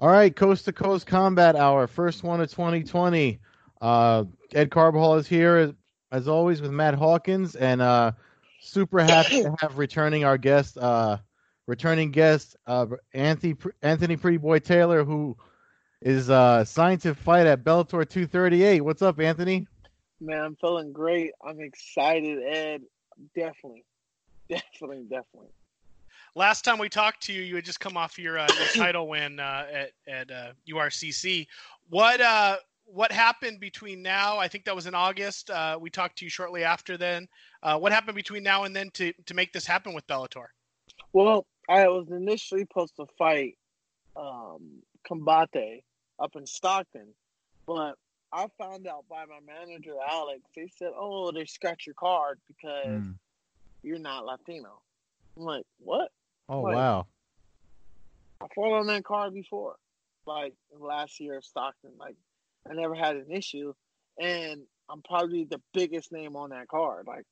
All right, Coast to Coast Combat Hour, first one of 2020. Uh, Ed Carbajal is here as, always with Matt Hawkins, and uh, super happy to have returning our guest, uh, returning guest Anthony Anthony Pretty Boy Taylor, who is uh, signed to fight at Bellator 238. What's up, Anthony? Man, I'm feeling great. I'm excited, Ed. Definitely, definitely, definitely. Last time we talked to you, you had just come off your, uh, your title win uh, at at uh, URCC. What uh, what happened between now? I think that was in August. Uh, we talked to you shortly after then. Uh, what happened between now and then to to make this happen with Bellator? Well, I was initially supposed to fight um, Combate up in Stockton, but I found out by my manager Alex. They said, "Oh, they scratch your card because mm. you're not Latino." I'm like, "What?" Oh like, wow! I fought on that card before, like last year at Stockton. Like I never had an issue, and I'm probably the biggest name on that card. Like,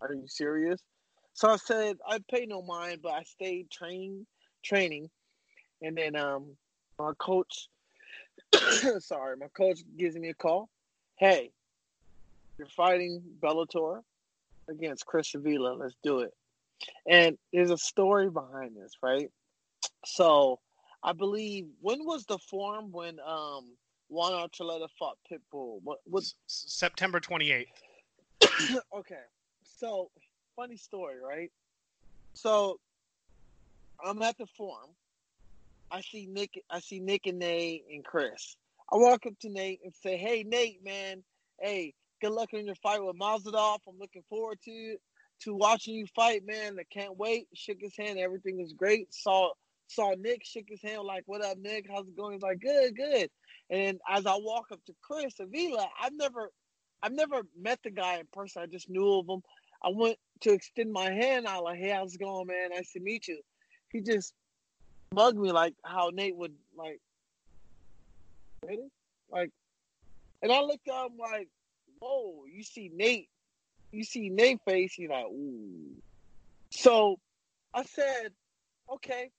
are you serious? So I said I pay no mind, but I stayed training, training, and then um, my coach, sorry, my coach gives me a call. Hey, you're fighting Bellator against Chris Avila. Let's do it. And there's a story behind this, right? So I believe when was the form when um Juan Archuleta fought Pitbull? What was September 28th. okay. So funny story, right? So I'm at the forum. I see Nick I see Nick and Nate and Chris. I walk up to Nate and say, Hey Nate, man, hey, good luck in your fight with Masvidal. I'm looking forward to to watching you fight, man. I can't wait. Shook his hand. Everything was great. Saw saw Nick, shook his hand, like, what up, Nick? How's it going? He's like, good, good. And as I walk up to Chris Avila, I've never I've never met the guy in person. I just knew of him. I went to extend my hand. I was like, hey, how's it going, man? Nice to meet you. He just bugged me like how Nate would like really? Like and I looked at him like, whoa, you see Nate you see Nate face, you're like, ooh. So I said, okay,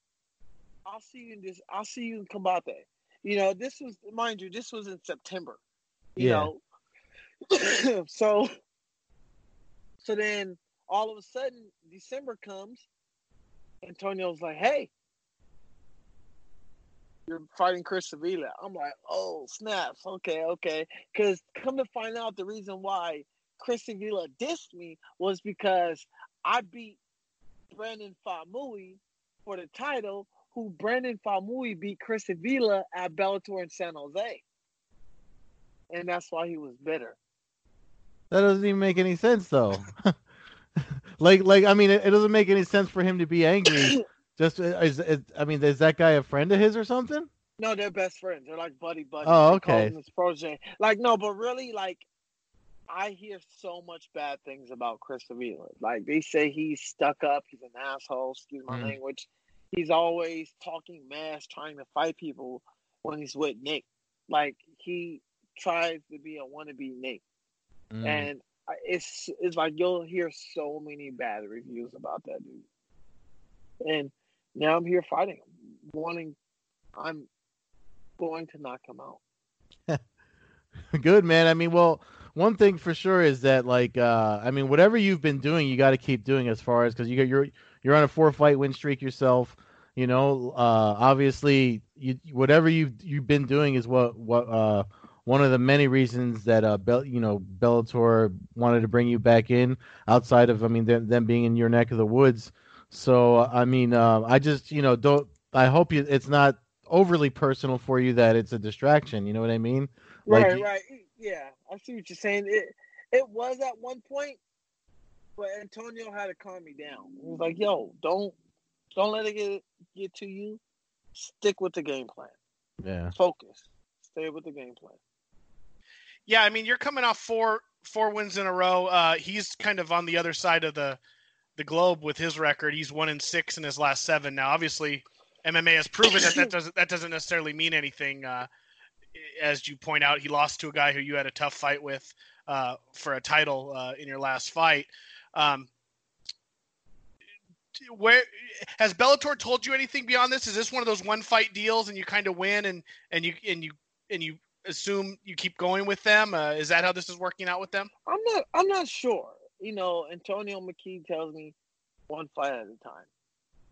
I'll see you in this. I'll see you in Combate. You know, this was, mind you, this was in September. You yeah. know, so so then all of a sudden December comes. Antonio's like, hey, you're fighting Chris Avila. I'm like, oh snaps, okay, okay. Because come to find out, the reason why Chris Avila dissed me was because I beat Brandon Famui for the title, who Brandon Famui beat Chris Avila at Bellator in San Jose. And that's why he was bitter. That doesn't even make any sense though. like like I mean it, it, doesn't make any sense for him to be angry. Just uh, is, is, I mean is that guy a friend of his or something? No, they're best friends. They're like buddy buddy. Oh, okay. His protege. Like no, but really like I hear so much bad things about Chris Avila. Like they say he's stuck up, he's an asshole, excuse my mm. language. He's always talking mess, trying to fight people when he's with Nick. Like he tries to be a wannabe Nick. Mm. And it's it's like you'll hear so many bad reviews about that dude. And now I'm here fighting him, wanting I'm going to knock him out. Good man. I mean, well, one thing for sure is that like uh, I mean whatever you've been doing, you got to keep doing as far as because you got you're you're on a four fight win streak yourself. You know, uh, obviously, you whatever you've you've been doing is what what uh, one of the many reasons that uh, Bell, you know Bellator wanted to bring you back in outside of I mean them, them being in your neck of the woods. So I mean, uh, I just you know don't I hope you it's not overly personal for you that it's a distraction. You know what I mean? Like, right, right. Yeah, I see what you're saying. It it was at one point, but Antonio had to calm me down. He was like, "Yo, don't don't let it get get to you. Stick with the game plan. Yeah, focus. Stay with the game plan." Yeah, I mean, you're coming off four four wins in a row. Uh, he's kind of on the other side of the the globe with his record. He's one in six in his last seven. Now, obviously, MMA has proven that that doesn't that doesn't necessarily mean anything. Uh, as you point out, he lost to a guy who you had a tough fight with uh, for a title uh, in your last fight. Um, where has Bellator told you anything beyond this? Is this one of those one fight deals and you kind of win and and you and you and you assume you keep going with them? Uh, is that how this is working out with them? I'm not. I'm not sure. You know, Antonio McKee tells me one fight at a time.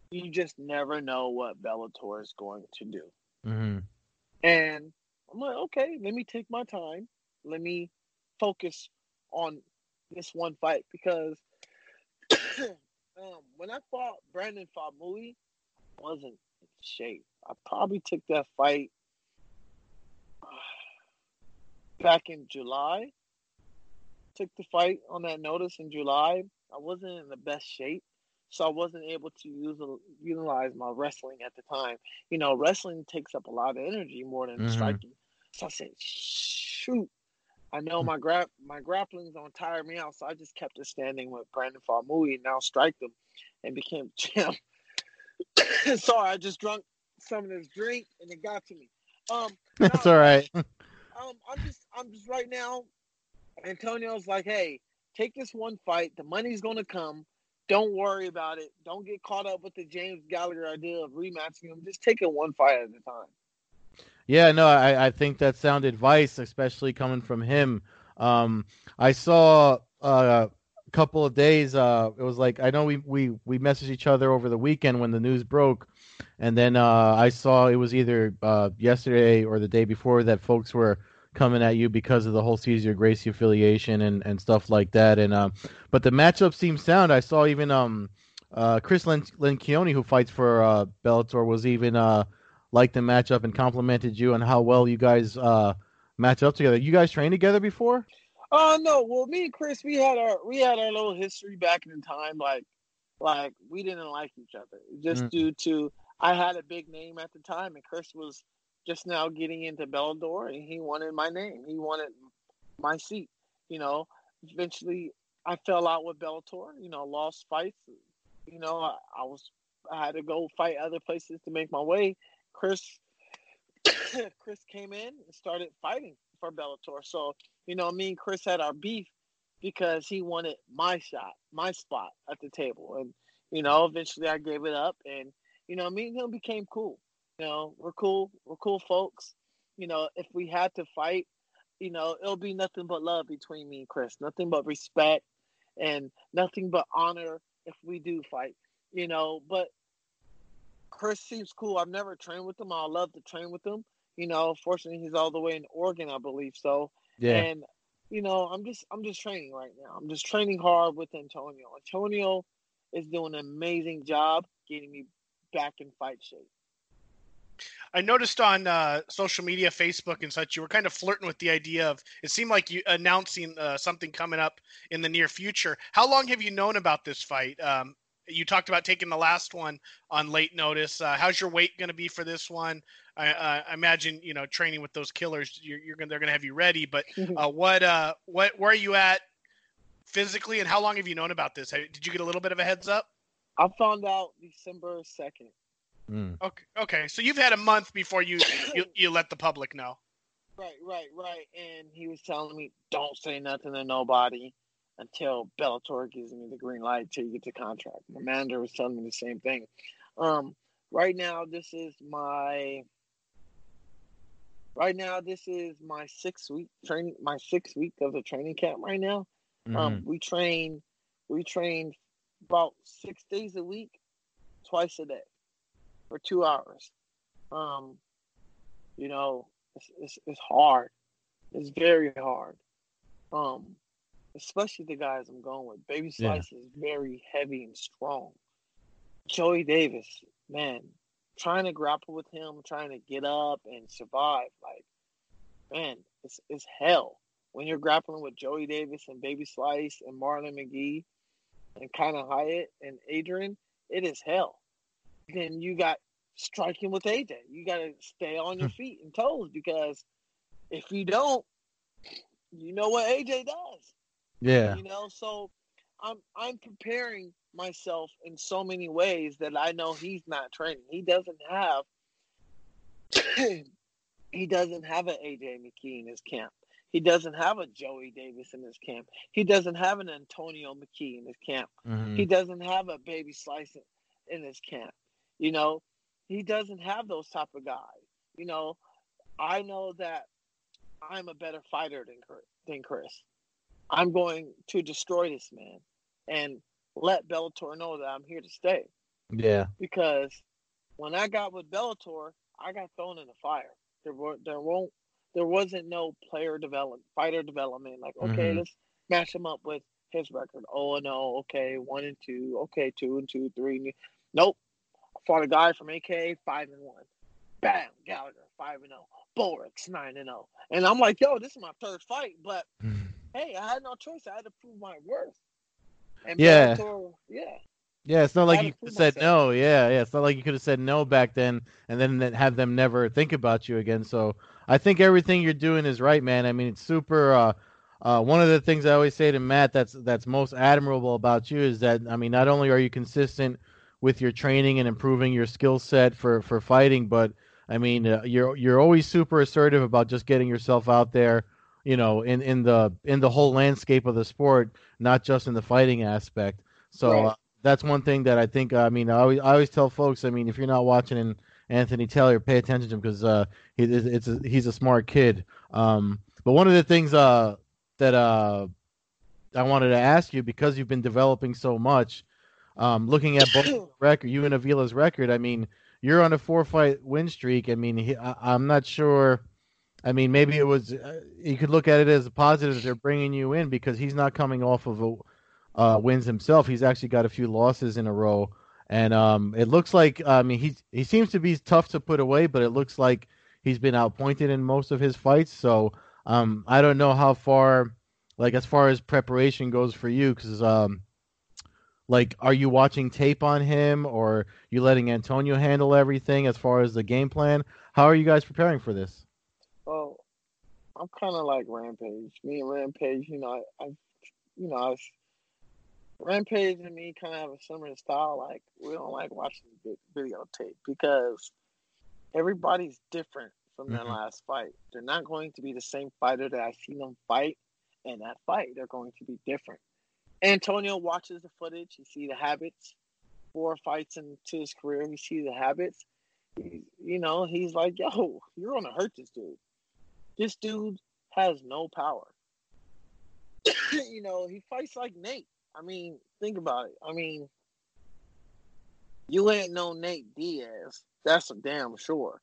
You just never know what Bellator is going to do. Mm-hmm. And I'm like, okay, let me take my time. Let me focus on this one fight because um, when I fought Brandon Famui, I wasn't in shape. I probably took that fight back in July. Took the fight on that notice in July. I wasn't in the best shape, so I wasn't able to use utilize my wrestling at the time. You know, wrestling takes up a lot of energy more than mm-hmm. striking. So I said, "Shoot, I know my grap my grappling's gonna tire me out, so I just kept it standing with Brandon Famui and now strike them and became champ. Sorry, I just drunk some of this drink and it got to me. Um, That's all right. um, I'm just, I'm just right now. Antonio's like, hey, take this one fight. The money's gonna come. Don't worry about it. Don't get caught up with the James Gallagher idea of rematching him. Just take it one fight at a time. Yeah, no, I, I think that's sound advice, especially coming from him. Um, I saw uh, a couple of days. Uh, it was like I know we we we messaged each other over the weekend when the news broke, and then uh, I saw it was either uh, yesterday or the day before that folks were coming at you because of the whole Cesar Gracie affiliation and, and stuff like that. And uh, but the matchup seemed sound. I saw even um uh, Chris Len- Lencioni, who fights for uh, Bellator, was even uh, liked the matchup and complimented you on how well you guys uh, match up together. You guys trained together before? Oh uh, no. Well, me and Chris, we had our we had our little history back in time. Like, like we didn't like each other just mm. due to I had a big name at the time, and Chris was just now getting into Bellator, and he wanted my name. He wanted my seat. You know, eventually I fell out with Bellator. You know, lost fights. You know, I, I was I had to go fight other places to make my way. Chris Chris came in and started fighting for Bellator. So, you know, me and Chris had our beef because he wanted my shot, my spot at the table. And, you know, eventually I gave it up and, you know, me and him became cool. You know, we're cool. We're cool folks. You know, if we had to fight, you know, it'll be nothing but love between me and Chris. Nothing but respect and nothing but honor if we do fight. You know, but Chris seems cool. I've never trained with him. I love to train with him. You know, fortunately, he's all the way in Oregon, I believe. So, yeah. And you know, I'm just I'm just training right now. I'm just training hard with Antonio. Antonio is doing an amazing job getting me back in fight shape. I noticed on uh, social media, Facebook and such, you were kind of flirting with the idea of. It seemed like you announcing uh, something coming up in the near future. How long have you known about this fight? Um, you talked about taking the last one on late notice. Uh, how's your weight going to be for this one? I, uh, I, imagine you know training with those killers. You're, you're gonna they're gonna have you ready. But uh, what uh what where are you at physically, and how long have you known about this? Did you get a little bit of a heads up? I found out December second. Mm. Okay, okay. So you've had a month before you, you you let the public know. Right, right, right. And he was telling me, "Don't say nothing to nobody." until Bellator gives me the green light till you get the contract. My manager was telling me the same thing. Um, right now, this is my right now this is my sixth week training my sixth week of the training camp right now um, mm-hmm. um, we train we train about six days a week twice a day for two hours um, you know it's, it's, it's hard it's very hard um, especially the guys I'm going with. Baby Slice yeah. is very heavy and strong. Joey Davis, man, trying to grapple with him, trying to get up and survive, like, man, it's it's hell when you're grappling with Joey Davis and Baby Slice and Marlon McGee and Kaynan Hyatt and Adrian. It is hell. Then you got striking with AJ. You got to stay on your feet and toes because if you don't, you know what AJ does. Yeah. You know, so I'm I'm preparing myself in so many ways that I know he's not training. He doesn't have he doesn't have an AJ McKee in his camp. He doesn't have a Joey Davis in his camp. He doesn't have an Antonio McKee in his camp. Mhm. He doesn't have a Baby Slice in his camp. You know, he doesn't have those type of guys. You know, I know that I'm a better fighter than Chris, than Chris. I'm going to destroy this man and let Bellator know that I'm here to stay Yeah. because when I got with Bellator, I got thrown in the fire. There were there won't there wasn't no player development, fighter development. Like okay, Mhm. let's match him up with his record. Oh and oh, okay, one and two, okay, two and two, three. And, nope. Fought a guy from AK five and one. Bam, Gallagher five and zero. Borics nine and zero. And I'm like, yo, this is my third fight, but hey, I had no choice. I had to prove my worth. And Yeah. Bellator, yeah. Yeah, it's not like you could prove have said myself. no. Yeah, yeah, it's not like you could have said no back then, and then then have them never think about you again. So I think everything you're doing is right, man. I mean, it's super. Uh, uh, one of the things I always say to Matt that's that's most admirable about you is that I mean, not only are you consistent with your training and improving your skill set for for fighting, but I mean, uh, you're you're always super assertive about just getting yourself out there. You know, in in the in the whole landscape of the sport, not just in the fighting aspect. So Right. uh, that's one thing that I think. I mean, I always, I always tell folks. I mean, if you're not watching in Anthony Taylor, pay attention to him because uh, he, it's a, he's a smart kid. Um, but one of the things uh, that uh, I wanted to ask you because you've been developing so much, um, looking at both record, you and Avila's record. I mean, you're on a four fight win streak. I mean, he, I, I'm not sure. I mean, maybe it was. Uh, you could look at it as a positive they're bringing you in because he's not coming off of a uh, wins himself. He's actually got a few losses in a row, and um, it looks like I mean he he seems to be tough to put away, but it looks like he's been outpointed in most of his fights. So um, I don't know how far, like as far as preparation goes for you, because um, like are you watching tape on him or you letting Antonio handle everything as far as the game plan? How are you guys preparing for this? Well, I'm kind of like Rampage. Me and Rampage, you know, I, I you know, I was, Rampage and me kind of have a similar style. Like we don't like watching vi- videotape because everybody's different from their Mhm. last fight. They're not going to be the same fighter that I've seen them fight in that fight. They're going to be different. Antonio watches the footage. He see the habits. Four fights into his career, he see the habits. He, you know, he's like, "Yo, you're gonna hurt this dude." this dude has no power. you know, he fights like Nate. I mean, think about it. I mean, you ain't no Nate Diaz. That's a damn sure.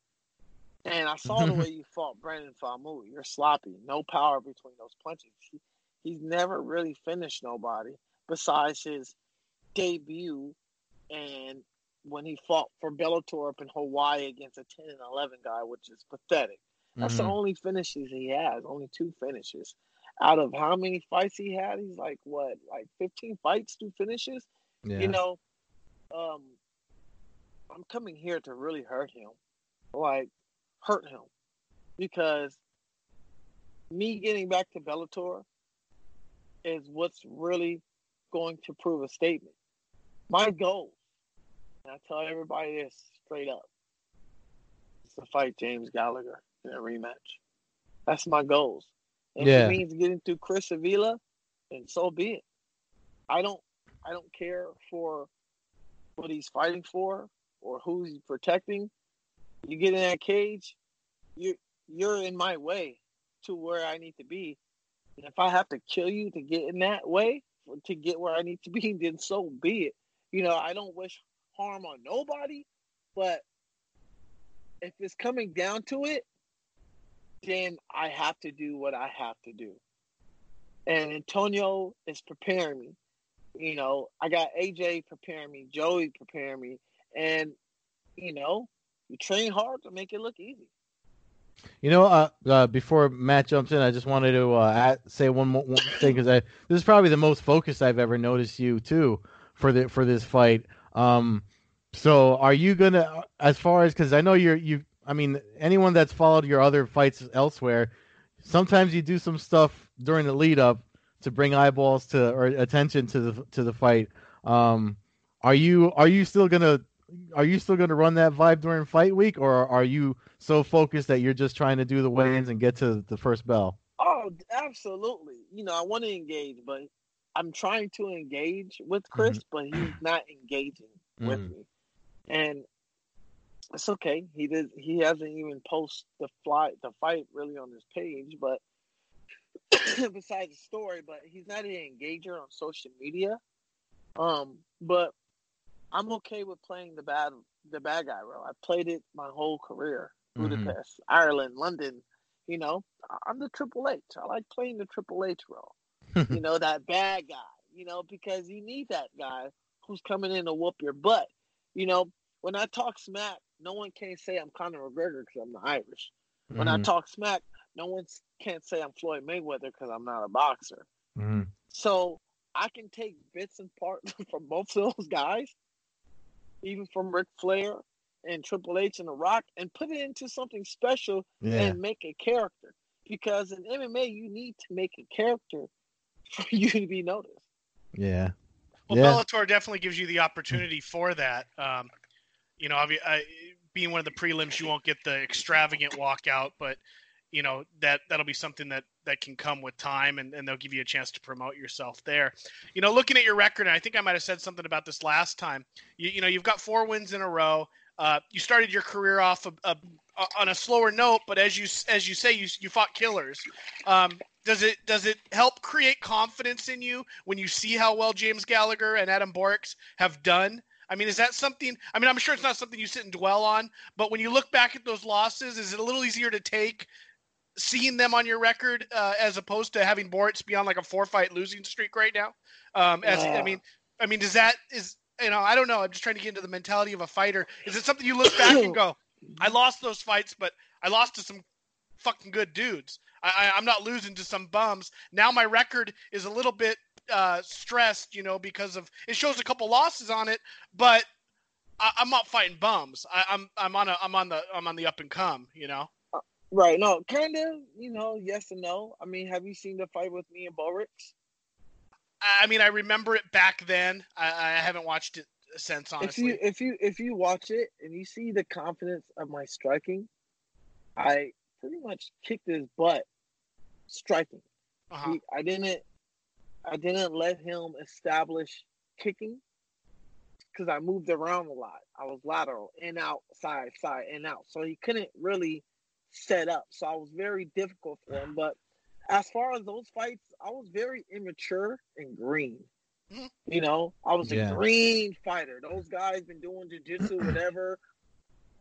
And I saw the way you fought Brandon Famu. You're sloppy. No power between those punches. He, he's never really finished nobody besides his debut and when he fought for Bellator up in Hawaii against a 10 and 11 guy, which is pathetic. That's the Mhm. only finishes he has. Only two finishes. Out of how many fights he had, he's like what, like fifteen fights, two finishes. Yeah. You know, um, I'm coming here to really hurt him, like hurt him, because me getting back to Bellator is what's really going to prove a statement. My goal, and I tell everybody this straight up, is to fight James Gallagher in a rematch. That's my goals. And Yeah. if it means getting through Chris Avila, and so be it. I don't I don't care for what he's fighting for or who he's protecting. You get in that cage, you you're in my way to where I need to be. If I have to kill you to get in that way, to get where I need to be, then so be it. You know, I don't wish harm on nobody, but if it's coming down to it, then I have to do what I have to do. And Antonio is preparing me. You know, I got AJ preparing me, Joey preparing me, and you know, you train hard to make it look easy. You know, uh, uh, before Matt jumps in, I just wanted to uh, say one more one thing because this is probably the most focused I've ever noticed you too for the for this fight. Um, so are you gonna, as far as because I know you're you, I mean, anyone that's followed your other fights elsewhere, sometimes you do some stuff during the lead up to bring eyeballs to or attention to the to the fight. Um, are you are you still gonna are you still gonna run that vibe during fight week, or are you so focused that you're just trying to do the weigh-ins and get to the first bell? Oh absolutely. You know, I want to engage, but I'm trying to engage with Chris, mm-hmm. but he's not engaging mm-hmm. with me. And it's okay. He did. He hasn't even posted the flight, the fight, really on his page. But besides the story, but he's not an engager on social media. Um, but I'm okay with playing the bad, the bad guy role. I played it my whole career. Mm-hmm. Budapest, mm-hmm. Ireland, London. You know, I'm the Triple H. I like playing the Triple H role. you know, that bad guy. You know, because you need that guy who's coming in to whoop your butt. You know, when I talk smack, no one can say I'm Conor McGregor because I'm the Irish. When mm-hmm. I talk smack, no one can't say I'm Floyd Mayweather because I'm not a boxer. Mm-hmm. So I can take bits and parts from both of those guys, even from Ric Flair and Triple H and The Rock, and put it into something special yeah. and make a character. Because in MMA, you need to make a character for you to be noticed. Yeah. Well, yeah. Bellator definitely gives you the opportunity for that. Um, you know, being one of the prelims, you won't get the extravagant walkout, but you know that that'll be something that that can come with time, and, and they'll give you a chance to promote yourself there. You know, looking at your record, and I think I might have said something about this last time. You, you know, you've got four wins in a row. Uh, you started your career off a, a, a, on a slower note, but as you as you say, you you fought killers. Um, does it does it help create confidence in you when you see how well James Gallagher and Adam Borics have done? I mean, is that something? I mean, I'm sure it's not something you sit and dwell on, but when you look back at those losses, is it a little easier to take seeing them on your record uh, as opposed to having Borics be on like a four fight losing streak right now? Um, as I mean, I mean, does that is you know I don't know. I'm just trying to get into the mentality of a fighter. Is it something you look back and go, I lost those fights, but I lost to some fucking good dudes. I, I'm not losing to some bums. Now my record is a little bit uh, stressed, you know, because of it shows a couple losses on it, but I, am not fighting bums. I, am I'm, I'm on a I'm on the I'm on the up and come, you know. Right. No, kind of. You know, yes and no. I mean, have you seen the fight with me and Borics? I mean, I remember it back then. I, I haven't watched it since. Honestly, if you if you if you watch it and you see the confidence of my striking, I pretty much kicked his butt striking. Uh-huh. He, I didn't I didn't let him establish kicking because I moved around a lot. I was lateral, in, out, side, side, in, out. So he couldn't really set up. So I was very difficult for him. But as far as those fights, I was very immature and green. Mm-hmm. You know, I was yeah. a green fighter. Those guys been doing jiu-jitsu, whatever,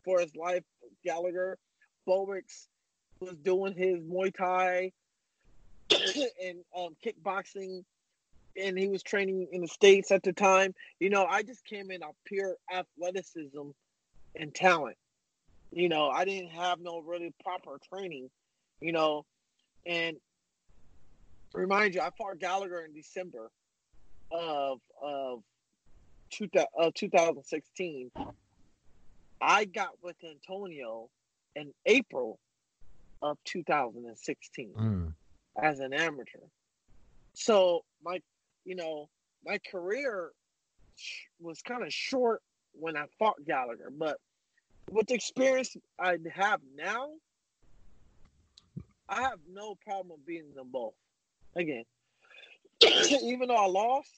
for his life. Gallagher, Borics was doing his Muay Thai and um, kickboxing and he was training in the states at the time. You know, I just came in of pure athleticism and talent. You know, I didn't have no really proper training. You know, and remind you, I fought Gallagher in December of of, two, of 2016. I got with Antonio in April of 2016 mm. as an amateur. So my you know, my career was kind of short when I fought Gallagher, but with the experience I have now, I have no problem beating them both. Again, even though I lost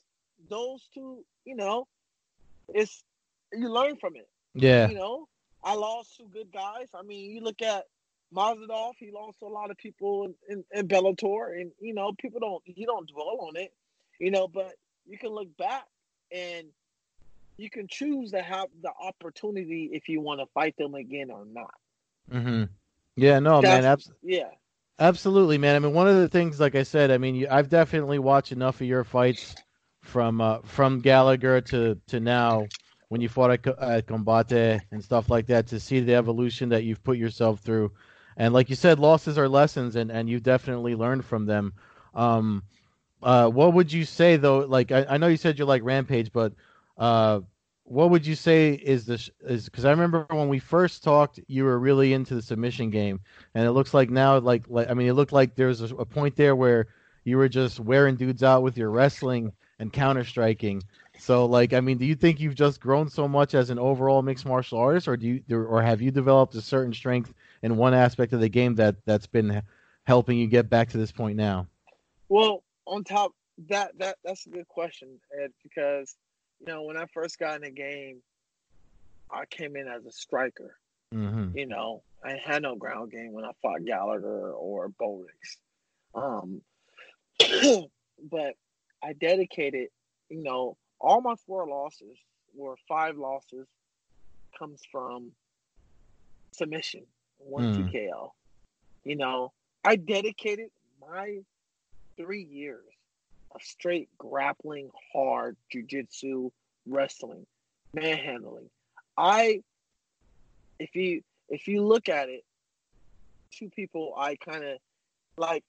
those two, you know, it's you learn from it. Yeah. You know, I lost two good guys. I mean, you look at Masvidal, he lost a lot of people in, in, in Bellator, and you know, people don't he don't dwell on it you know, but you can look back and you can choose to have the opportunity if you want to fight them again or not. Mm-hmm. Yeah, no, That's, man. Abs- yeah. Absolutely, man. I mean, one of the things, like I said, I mean, you, I've definitely watched enough of your fights from uh, from Gallagher to to now when you fought at, at Combate and stuff like that to see the evolution that you've put yourself through. And like you said, losses are lessons, and and you've definitely learned from them. Um, uh, what would you say though? Like I, I know you said you like Rampage, but uh, what would you say is this is because I remember when we first talked, you were really into the submission game, and it looks like now, like like I mean, it looked like there was a, a point there where you were just wearing dudes out with your wrestling and counter striking. So, like, I mean, do you think you've just grown so much as an overall mixed martial artist, or do you, or have you developed a certain strength in one aspect of the game that that's been helping you get back to this point now? Well, on top that that that's a good question, Ed, because you know when I first got in the game, I came in as a striker. Mm-hmm. You know, I had no ground game when I fought Gallagher or Borics. Um, but I dedicated, you know, all my four losses were five losses comes from submission, one Mm. TKO. You know, I dedicated my three years of straight grappling, hard jujitsu, wrestling, manhandling. I, if you if you look at it, two people I kind of like.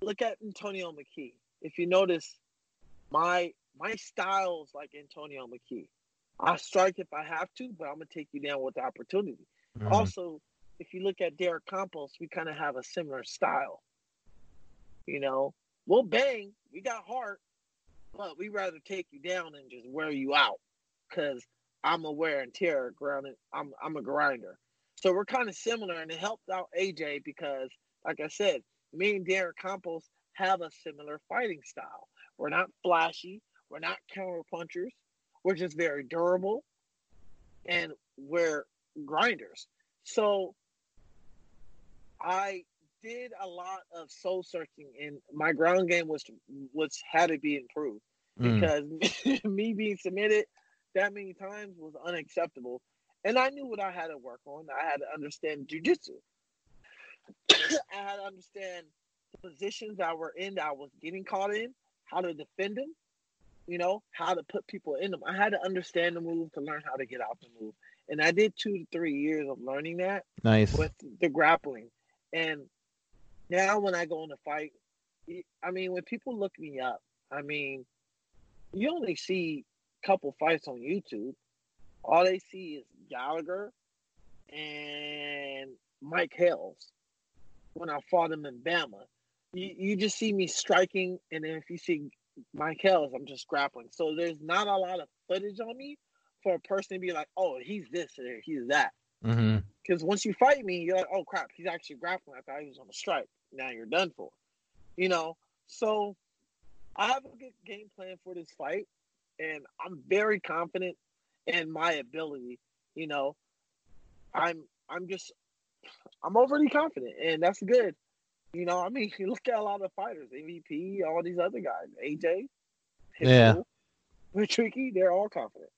Look at Antonio McKee. If you notice, my my style's like Antonio McKee. I strike if I have to, but I'm gonna take you down with the opportunity. Mhm. Also, if you look at Derek Campos, we kind of have a similar style. You know, we'll bang, we got heart, but we rather take you down and just wear you out because I'm a wear and tear grounded. I'm I'm a grinder. So we're kind of similar, and it helped out AJ because, like I said, me and Derek Campos have a similar fighting style. We're not flashy, we're not counter punchers, we're just very durable, and we're grinders. So I did a lot of soul searching, and my ground game was was had to be improved Mm. because me being submitted that many times was unacceptable. And I knew what I had to work on. I had to understand jujitsu. I had to understand the positions I were in that I was getting caught in, how to defend them, you know, how to put people in them. I had to understand the move to learn how to get out the move. And I did two to three years of learning that Nice. with the grappling. And now when I go in a fight, I mean, when people look me up, I mean, you only see a couple fights on YouTube. All they see is Gallagher and Mike Hales when I fought him in Bama. You, you just see me striking, and then if you see Mike Hales, I'm just grappling. So there's not a lot of footage on me for a person to be like, oh, he's this or he's that. Mm-hmm. Because once you fight me, you're like, oh crap, he's actually grappling. I thought he was on a strike. Now you're done for. You know, so I have a good game plan for this fight, and I'm very confident in my ability. You know, I'm I'm just I'm overly confident, and that's good. You know, I mean, you look at a lot of fighters, MVP, all these other guys, AJ, Yeah. Tricky, they're all confident.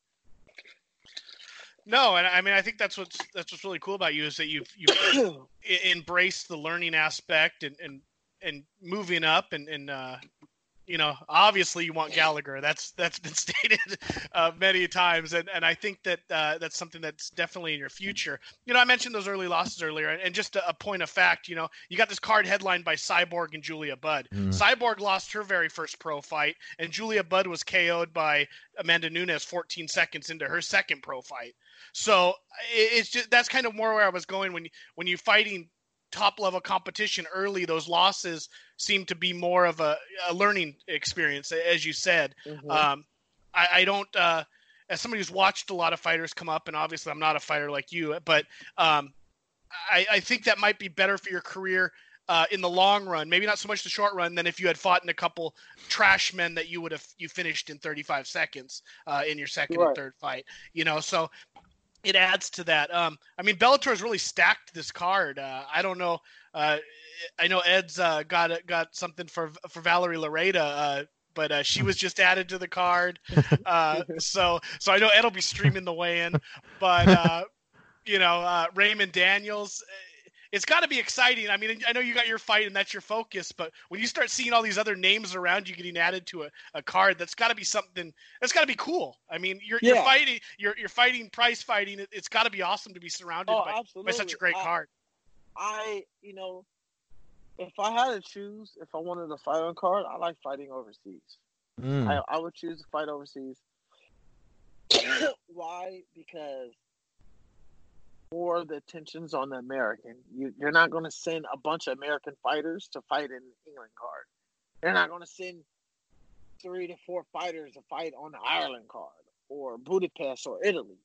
No, and I mean I think that's what's that's what's really cool about you is that you've you've embraced the learning aspect and and and moving up and and uh, you know obviously you want Gallagher. That's that's been stated uh, many times, and and I think that uh, that's something that's definitely in your future. You know, I mentioned those early losses earlier, and, and just a, a point of fact, you know, you got this card headlined by Cyborg and Julia Budd. Mm. Cyborg lost her very first pro fight, and Julia Budd was KO'd by Amanda Nunes 14 seconds into her second pro fight. So it- it's just that's kind of more where I was going when you, when you're fighting top level competition early. Those losses seem to be more of a, a learning experience, as you said. Mhm. Um, I, I don't. Uh, as somebody who's watched a lot of fighters come up, and obviously I'm not a fighter like you, but um, I, I think that might be better for your career uh, in the long run. Maybe not so much the short run than if you had fought in a couple trash men that you would have you finished in 35 seconds uh, in your second Right. and third fight. You know, so it adds to that. Um, I mean, Bellator has really stacked this card. Uh, I don't know. Uh, I know Ed's uh, got got something for for Valerie Loureda. Uh, but uh, she was just added to the card, uh, so so I know Ed will be streaming the weigh-in. But uh, you know, uh, Raymond Daniels, uh, it's got to be exciting. I mean, I know you got your fight and that's your focus, but when you start seeing all these other names around you getting added to a, a card, that's got to be something. That's got to be cool. I mean, you're, you're fighting, you're you're fighting prize fighting. It, it's got to be awesome to be surrounded Oh, by, by such a great I- card. I, you know, if I had to choose, if I wanted to fight on card, I like fighting overseas. Mm. I, I would choose to fight overseas. Why? Because more the attention's on the American. You, you're not going to send a bunch of American fighters to fight in England card. They're not going to send three to four fighters to fight on the Ireland card or Budapest or Italy.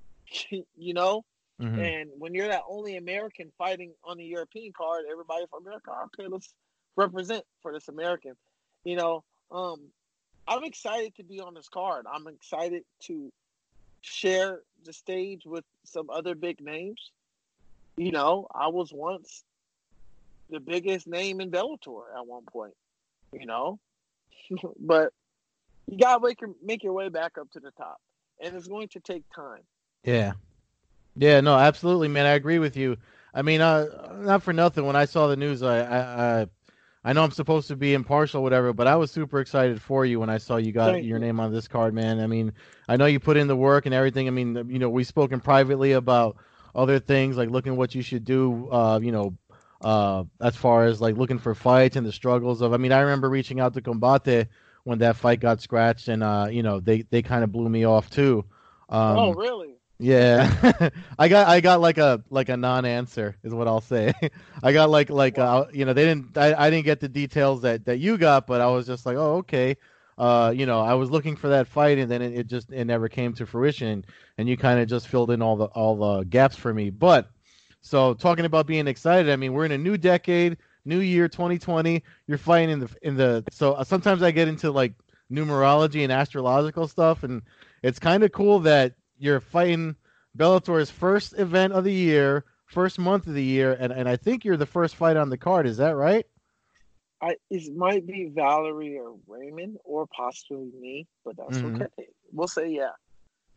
you know, Mhm. And when you're that only American fighting on the European card, everybody from America, okay, let's represent for this American. You know, um, I'm excited to be on this card. I'm excited to share the stage with some other big names. You know, I was once the biggest name in Bellator at one point. You know, but you gotta make your make your way back up to the top, and it's going to take time. Yeah. Yeah, no, absolutely, man. I agree with you. I mean, uh, not for nothing. When I saw the news, I, I, I, I know I'm supposed to be impartial, whatever, but I was super excited for you when I saw you got Thank your you. name on this card, man. I mean, I know you put in the work and everything. I mean, you know, we've spoken privately about other things, like looking what you should do. Uh, you know, uh, as far as like looking for fights and the struggles of. I mean, I remember reaching out to Combate when that fight got scratched, and uh, you know, they they kind of blew me off too. Um, oh, really? Yeah, I got I got like a like a non-answer is what I'll say. I got like like uh, you know they didn't I, I didn't get the details that that you got, but I was just like oh okay, uh you know I was looking for that fight and then it, it just it never came to fruition and you kind of just filled in all the all the gaps for me. But so talking about being excited, I mean we're in a new decade, new year 2020. You're fighting in the in the so uh, sometimes I get into like numerology and astrological stuff and it's kind of cool that you're fighting Bellator's first event of the year, first month of the year, and, and I think you're the first fight on the card. Is that right? I it might be Valerie or Raymond or possibly me, but that's Mhm. okay. We'll say yeah.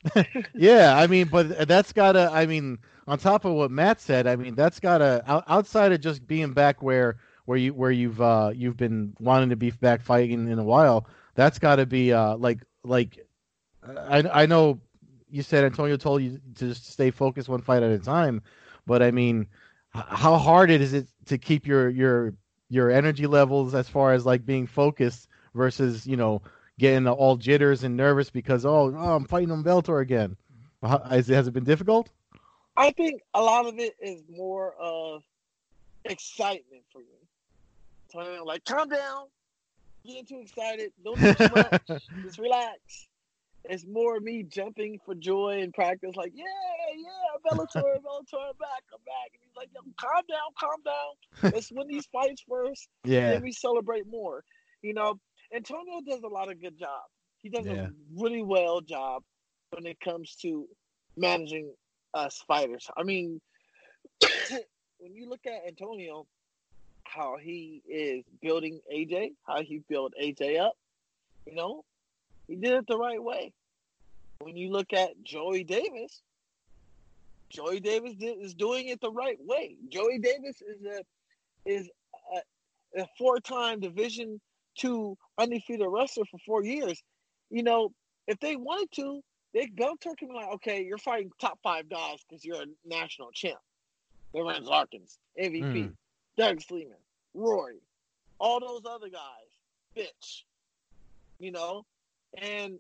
yeah, I mean, but that's gotta. I mean, on top of what Matt said, I mean, that's gotta outside of just being back where where you where you've uh you've been wanting to be back fighting in a while. That's gotta be uh like like I I know you said Antonio told you to just stay focused one fight at a time, but I mean, how hard is it to keep your your your energy levels as far as like being focused versus you know getting all jitters and nervous because oh, oh I'm fighting on Bellator again. How- Has it, has it been difficult? I think a lot of it is more of excitement for me. So like, calm down, getting too excited, don't do too much, just relax. It's more me jumping for joy in practice, like, yeah, yeah, Bellator, Bellator, I'm back, I'm back. And he's like, yo, calm down, calm down. Let's win these fights first. yeah, then we celebrate more. You know, Antonio does a lot of good job. He does Yeah. a really well job when it comes to managing us fighters. I mean, when you look at Antonio, how he is building AJ, how he built AJ up, you know, he did it the right way. When you look at Joey Davis, Joey Davis did, is doing it the right way. Joey Davis is a is a, a four-time Division two undefeated wrestler for four years. You know, if they wanted to, they Bellator can be like, okay, you're fighting top five guys because you're a national champ. Lorenz Larkins, MVP, Hmm. Douglas Lima, Rory, all those other guys, bitch. You know, and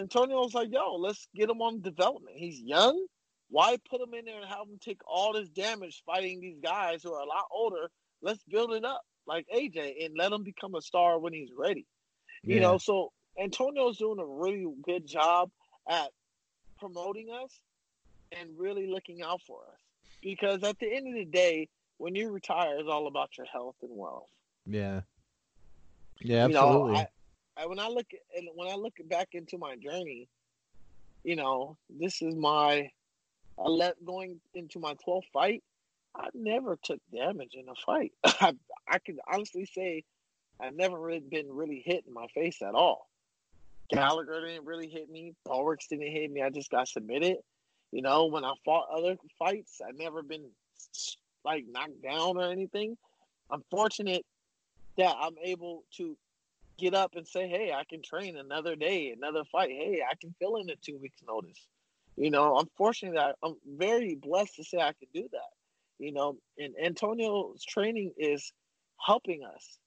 Antonio's like, yo, let's get him on development. He's young. Why put him in there and have him take all this damage fighting these guys who are a lot older? Let's build it up like AJ and let him become a star when he's ready. You know, so Antonio's doing a really good job at promoting us and really looking out for us. Because at the end of the day, when you retire, it's all about your health and wealth. yeah, yeah, You absolutely. know, I, I when I look and when I look back into my journey, you know, this is my let going into my 12th fight. I never took damage in a fight. I, I can honestly say I've never really been really hit in my face at all. Gallagher didn't really hit me. Borics didn't hit me. I just got submitted. You know, when I fought other fights, I've never been like knocked down or anything. I'm fortunate that I'm able to get up and say, "Hey, I can train another day, another fight. Hey, I can fill in a two weeks notice." You know, I'm fortunate that I'm very blessed to say I can do that. You know, and Antonio's training is helping us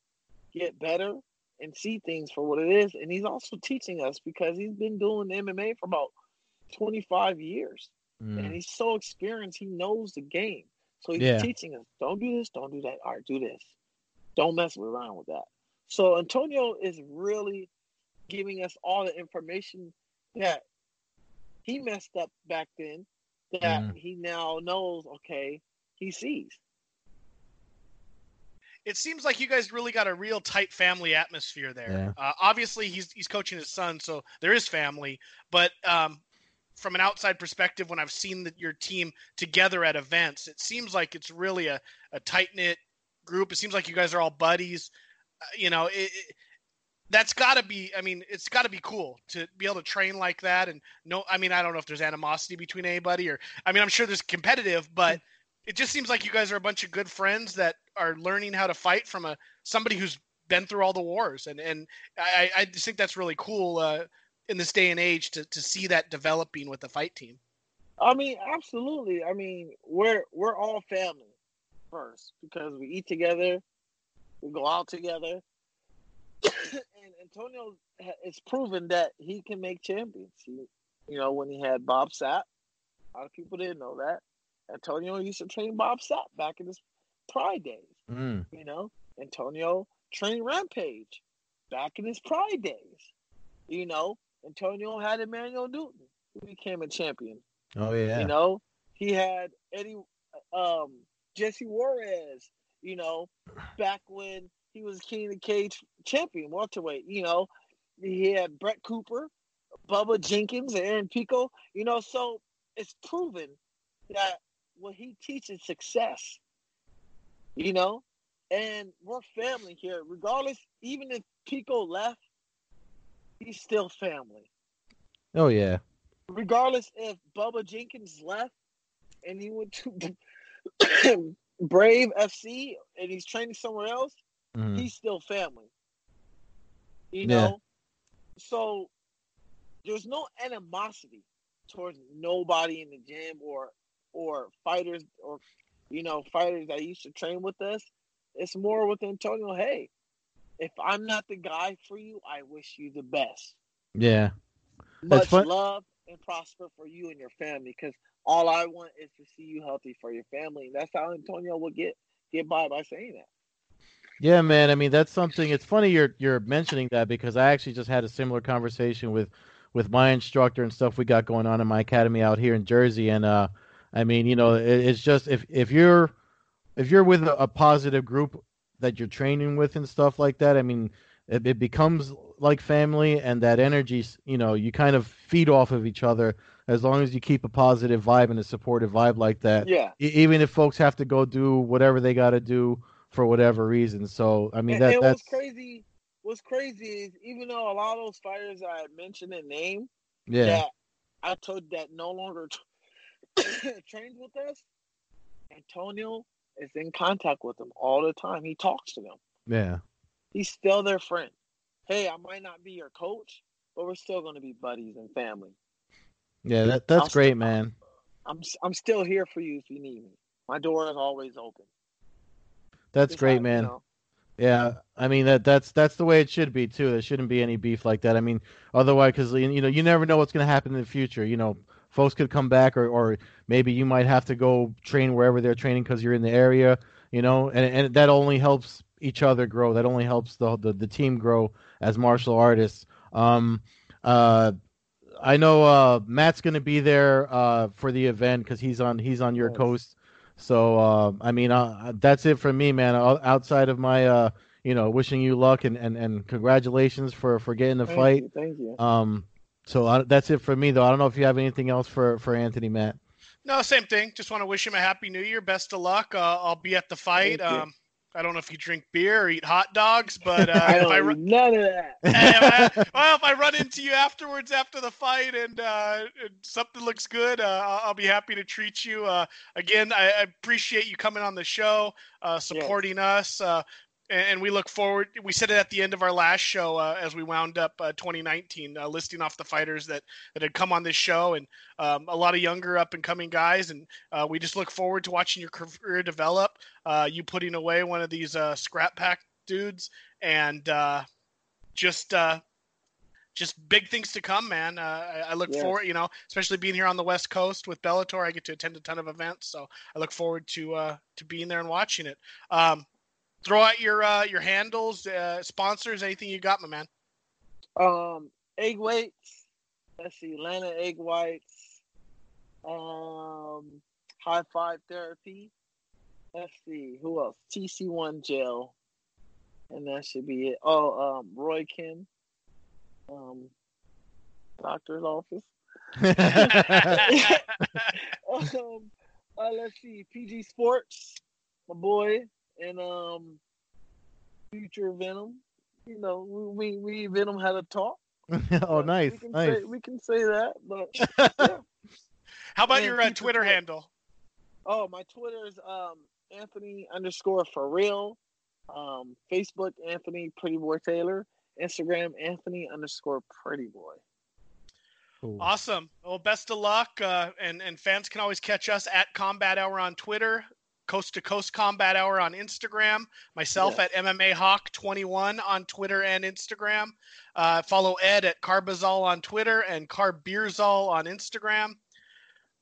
get better and see things for what it is, and he's also teaching us because he's been doing MMA for about 25 years, Mm. and he's so experienced. He knows the game, so he's Yeah. teaching us. Don't do this. Don't do that. All right, do this. Don't mess around with that. So Antonio is really giving us all the information that he messed up back then that Mm. he now knows. Okay, he sees. it seems like you guys really got a real tight family atmosphere there. Uh, obviously, he's he's coaching his son, so there is family. But um, from an outside perspective, when I've seen the, your team together at events, it seems like it's really a, a tight knit group. It seems like you guys are all buddies. You know, it, it, that's got to be. I mean, it's got to be cool to be able to train like that. And no, I mean, I don't know if there's animosity between anybody, or I mean, I'm sure there's competitive, but it just seems like you guys are a bunch of good friends that are learning how to fight from a somebody who's been through all the wars, and and I, I just think that's really cool uh, in this day and age to to see that developing with the fight team. I mean, absolutely. I mean, we're we're all family first because we eat together, we go out together, and Antonio it's proven that he can make champions. He, you know, when he had Bob Sapp, a lot of people didn't know that. Antonio used to train Bob Sapp back in his pride days. Mm. You know, Antonio trained Rampage back in his pride days. You know, Antonio had Emmanuel Newton, who became a champion. Oh yeah. You know, he had Eddie, um, Jesse Juarez. You know, back when he was King of the Cage champion welterweight. You know, he had Brett Cooper, Bubba Jenkins, and Aaron Pico. You know, so it's proven that what he teaches success. You know, and we're family here, regardless. Even if Pico left, he's still family oh yeah. regardless if Bubba Jenkins left and he went to Brave FC and he's training somewhere else, Mhm. he's still family. You Yeah. know? So there's no animosity towards nobody in the gym or or fighters or you know, fighters that used to train with us. It's more with Antonio, hey, if I'm not the guy for you, I wish you the best Yeah. That's much fun- love and prosper for you and your family because all I want is to see you healthy for your family. And that's how Antonio will get get by by saying that. Yeah, man. I mean, that's something. It's funny you're you're mentioning that because I actually just had a similar conversation with with my instructor and stuff we got going on in my academy out here in Jersey. And uh, I mean, you know, it, it's just if if you're if you're with a, a positive group that you're training with and stuff like that, I mean, it, it becomes like family, and that energy, you know, you kind of feed off of each other as long as you keep a positive vibe and a supportive vibe like that. Yeah. Even if folks have to go do whatever they got to do for whatever reason. So I mean and, that and that's what's crazy what's crazy is even though a lot of those fighters I mentioned in name yeah that I told that no longer trains with us, Antonio is in contact with them all the time. He talks to them. yeah He's still their friend. Hey, I might not be your coach, but we're still going to be buddies and family. Yeah that that's I'll great, still- man. I'm I'm still here for you if you need me. My door is always open. That's Just great, man. You know, Yeah, I mean that that's that's the way it should be too. There shouldn't be any beef like that. I mean, otherwise, because you know you never know what's going to happen in the future. You know, folks could come back, or or maybe you might have to go train wherever they're training because you're in the area. You know, and and that only helps each other grow. That only helps the the, the team grow as martial artists. Um, uh, I know uh, Matt's going to be there uh, for the event because he's on he's on your Yes. coast. So uh, I mean, uh, that's it from me, man. O- Outside of my, uh, you know, wishing you luck and, and, and congratulations for, for getting the thank fight. You, thank you. Um, so I, that's it for me, though. I don't know if you have anything else for, for Anthony, Matt. No, same thing. Just want to wish him a happy new year. Best of luck. Uh, I'll be at the fight. Thank you. Um, I don't know if you drink beer or eat hot dogs, but uh, I if I run, none of that. if I, well, if I run into you afterwards after the fight and, uh, and something looks good, uh, I'll, be happy to treat you. Uh, again, I, I appreciate you coming on the show, uh, supporting us, uh, and, we look forward. We said it at the end of our last show uh, as we wound up uh, 2019, uh, listing off the fighters that that had come on this show, and um, a lot of younger up and coming guys, and uh, we just look forward to watching your career develop. Uh, you putting away one of these uh, scrap pack dudes, and uh, just uh, just big things to come, man. Uh, I, I look Yes. forward, you know, especially being here on the West Coast with Bellator. I get to attend a ton of events, so I look forward to uh, to being there and watching it. Um, throw out your uh, your handles, uh, sponsors, anything you got, my man. Um, egg whites. Let's see, Atlanta egg whites. Um, High Five Therapy. Let's see who else. TC1 Jail, and that should be it. Oh, um, Roy Kim, um, doctor's office. um, uh, let's see, PG Sports, my boy, and um, Future Venom. You know, we we Venom had a talk. oh, nice, we can nice. Say, we can say that, but How about And your uh, Future Twitter Sports. handle? oh, my Twitter is um Anthony underscore for real. Um, Facebook Anthony Pretty Boy Taylor. Instagram Anthony underscore Pretty Boy. Cool. Awesome. Well, best of luck, uh, and and fans can always catch us at Combat Hour on Twitter, Coast to Coast Combat Hour on Instagram, myself Yeah. at MMA Hawk 21 on Twitter and Instagram. Uh, follow Ed at Carbazol on Twitter and Carbeerzol on Instagram.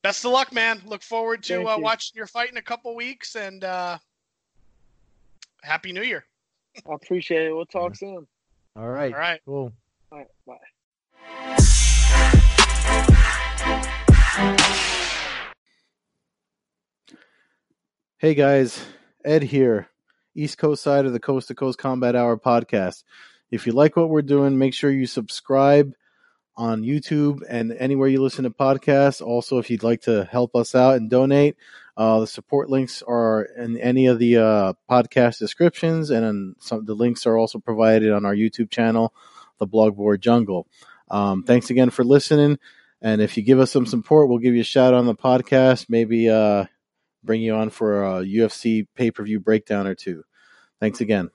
Best of luck, man. Look forward to Thank uh, you. watching your fight in a couple weeks, and uh, Happy New Year. I appreciate it. We'll talk soon. All right, All right. cool. All right, bye. Hey guys, Ed here, East Coast side of the Coast to Coast Combat Hour podcast. If you like what we're doing, make sure you subscribe on YouTube and anywhere you listen to podcasts. Also, if you'd like to help us out and donate, uh, the support links are in any of the uh, podcast descriptions, and some the links are also provided on our YouTube channel, the Blogboard Jungle. Um, thanks again for listening, and if you give us some support, we'll give you a shout out on the podcast. Maybe uh, bring you on for a UFC pay per view breakdown or two. Thanks again.